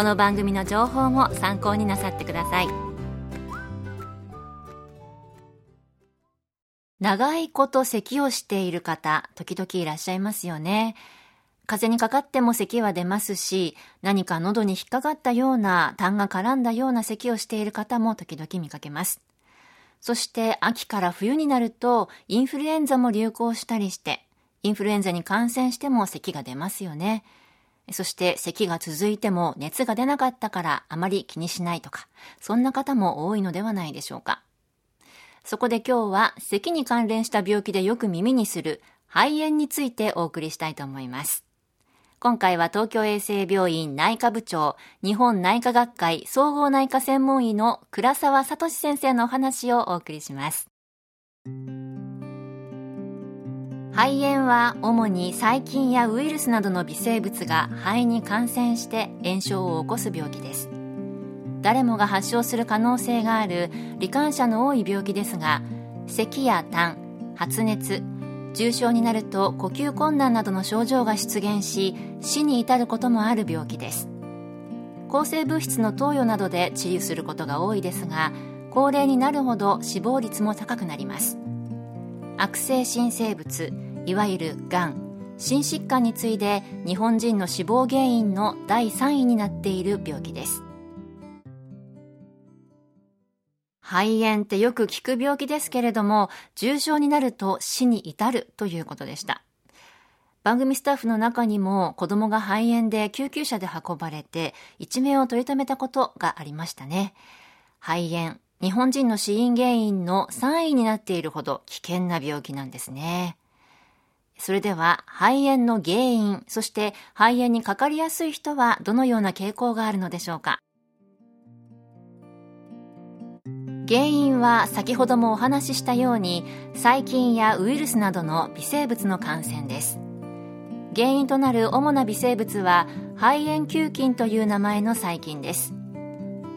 この番組の情報も参考になさってください。長いこと咳をしている方時々いらっしゃいますよね。風邪にかかっても咳は出ますし何か喉に引っかかったような痰が絡んだような咳をしている方も時々見かけます。そして秋から冬になるとインフルエンザも流行したりしてインフルエンザに感染しても咳が出ますよね。そして咳が続いても熱が出なかったからあまり気にしないとか、そんな方も多いのではないでしょうか。そこで今日は咳に関連した病気でよく耳にする肺炎についてお送りしたいと思います。今回は東京衛生病院内科部長、日本内科学会総合内科専門医の倉沢聡先生のお話をお送りします。肺炎は主に細菌やウイルスなどの微生物が肺に感染して炎症を起こす病気です。誰もが発症する可能性がある罹患者の多い病気ですが咳や痰発熱重症になると呼吸困難などの症状が出現し死に至ることもある病気です。抗生物質の投与などで治癒することが多いですが高齢になるほど死亡率も高くなります。悪性新生物いわゆるがん心疾患に次いで日本人の死亡原因の第3位になっている病気です。肺炎ってよく聞く病気ですけれども重症になると死に至るということでした。番組スタッフの中にも子供が肺炎で救急車で運ばれて一命を取り留めたことがありましたね。肺炎日本人の死因原因の3位になっているほど危険な病気なんですね。それでは肺炎の原因、そして肺炎にかかりやすい人はどのような傾向があるのでしょうか？原因は先ほどもお話ししたように細菌やウイルスなどの微生物の感染です。原因となる主な微生物は肺炎球菌という名前の細菌です。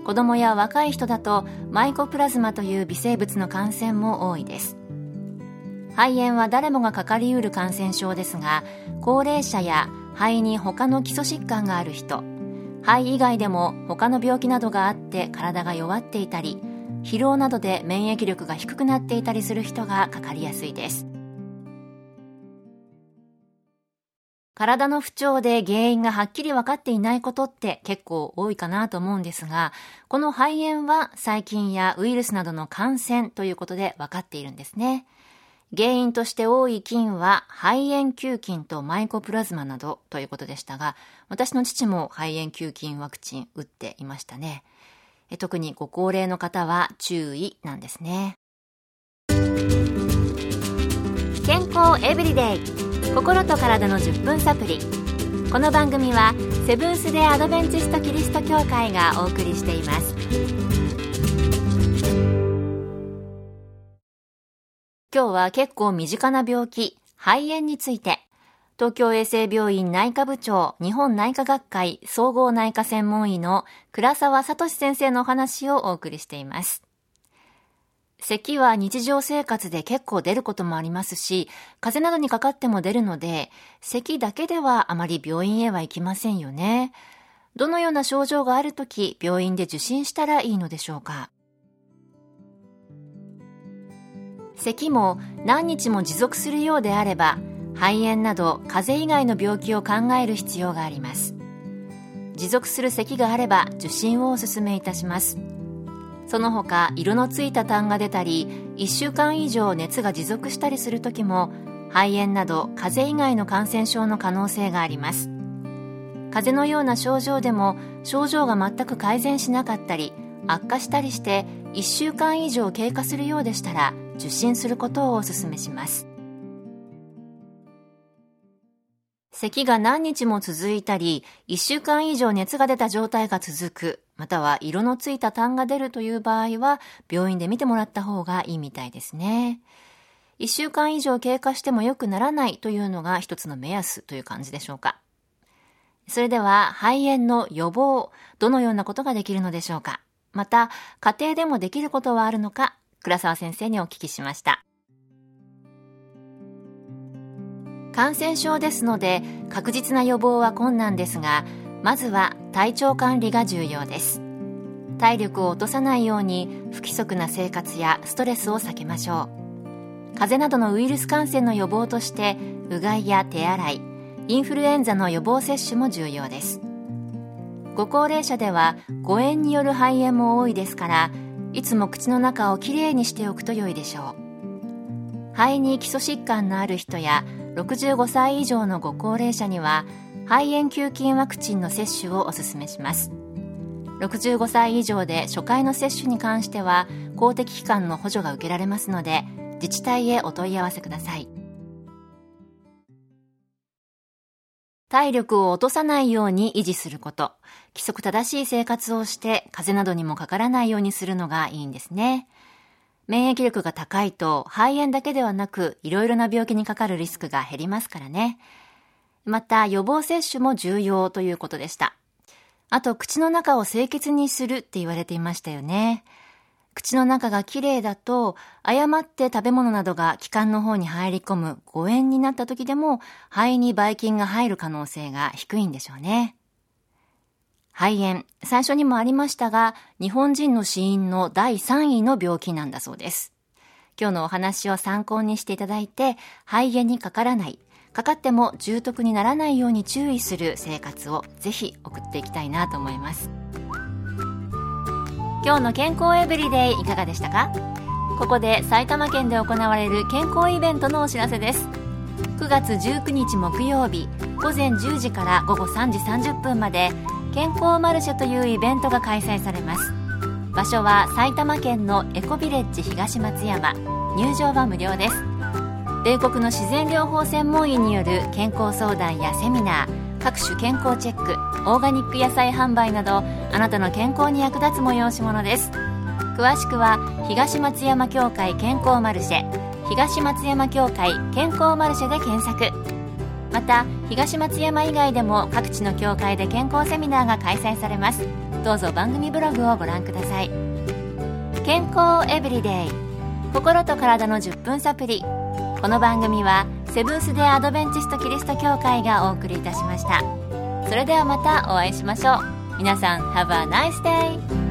子供や若い人だとマイコプラズマという微生物の感染も多いです。肺炎は誰もがかかりうる感染症ですが高齢者や肺に他の基礎疾患がある人肺以外でも他の病気などがあって体が弱っていたり疲労などで免疫力が低くなっていたりする人がかかりやすいです体の不調で原因がはっきり分かっていないことって結構多いかなと思うんですが、この肺炎は細菌やウイルスなどの感染ということで分かっているんですね。原因として多い菌は肺炎球菌とマイコプラズマなどということでしたが、私の父も肺炎球菌ワクチン打っていましたね。特にご高齢の方は注意なんですね。健康エブリデイ心と体の10分サプリこの番組はセブンス・デ・アドベンチスト・キリスト教会がお送りしています今日は結構身近な病気肺炎について東京衛生病院内科部長日本内科学会総合内科専門医の倉沢聡先生のお話をお送りしています咳は日常生活で結構出ることもありますし、風邪などにかかっても出るので、咳だけではあまり病院へは行きませんよね。どのような症状があるとき、病院で受診したらいいのでしょうか？咳も何日も持続するようであれば、肺炎など風邪以外の病気を考える必要があります。持続する咳があれば受診をお勧めいたします。その他色のついた痰が出たり1週間以上熱が持続したりする時も肺炎など風邪以外の感染症の可能性があります風邪のような症状でも症状が全く改善しなかったり悪化したりして1週間以上経過するようでしたら受診することをお勧めします。咳が何日も続いたり1週間以上熱が出た状態が続くまたは色のついた痰が出るという場合は病院で見てもらった方がいいみたいですね。1週間以上経過しても良くならないというのが一つの目安という感じでしょうか。それでは肺炎の予防どのようなことができるのでしょうか。また、家庭でもできることはあるのか、倉沢先生にお聞きしました。感染症ですので、確実な予防は困難ですが、まずは体調管理が重要です。体力を落とさないように不規則な生活やストレスを避けましょう。風邪などのウイルス感染の予防として、うがいや手洗い、インフルエンザの予防接種も重要です。ご高齢者では誤嚥による肺炎も多いですからいつも口の中をきれいにしておくと良いでしょう。肺に基礎疾患のある人や65歳以上のご高齢者には肺炎球菌ワクチンの接種をおすすめします。65歳以上で初回の接種に関しては公的機関の補助が受けられますので自治体へお問い合わせください。体力を落とさないように維持すること、規則正しい生活をして風邪などにもかからないようにするのがいいんですね。免疫力が高いと肺炎だけではなくいろいろな病気にかかるリスクが減りますからね。また予防接種も重要ということでした。あと口の中を清潔にするって言われていましたよね。口の中がきれいだと、誤って食べ物などが気管の方に入り込む誤嚥になった時でも、肺にばい菌が入る可能性が低いんでしょうね。肺炎、最初にもありましたが、日本人の死因の第3位の病気なんだそうです。今日のお話を参考にしていただいて、肺炎にかからない、かかっても重篤にならないように注意する生活をぜひ送っていきたいなと思います。今日の健康エブリデイいかがでしたか？ここで埼玉県で行われる健康イベントのお知らせです。9月19日木曜日午前10時から午後3時30分まで健康マルシェというイベントが開催されます。場所は埼玉県のエコビレッジ東松山入場は無料です。米国の自然療法専門医による健康相談やセミナー各種健康チェックオーガニック野菜販売などあなたの健康に役立つ催し物です。詳しくは東松山協会健康マルシェ東松山協会健康マルシェで検索。また東松山以外でも各地の協会で健康セミナーが開催されます。どうぞ番組ブログをご覧ください。健康エブリデイ。心と体の10分サプリこの番組はセブンス・デ・アドベンチスト・キリスト教会がお送りいたしました。それではまたお会いしましょう皆さん Have a nice day!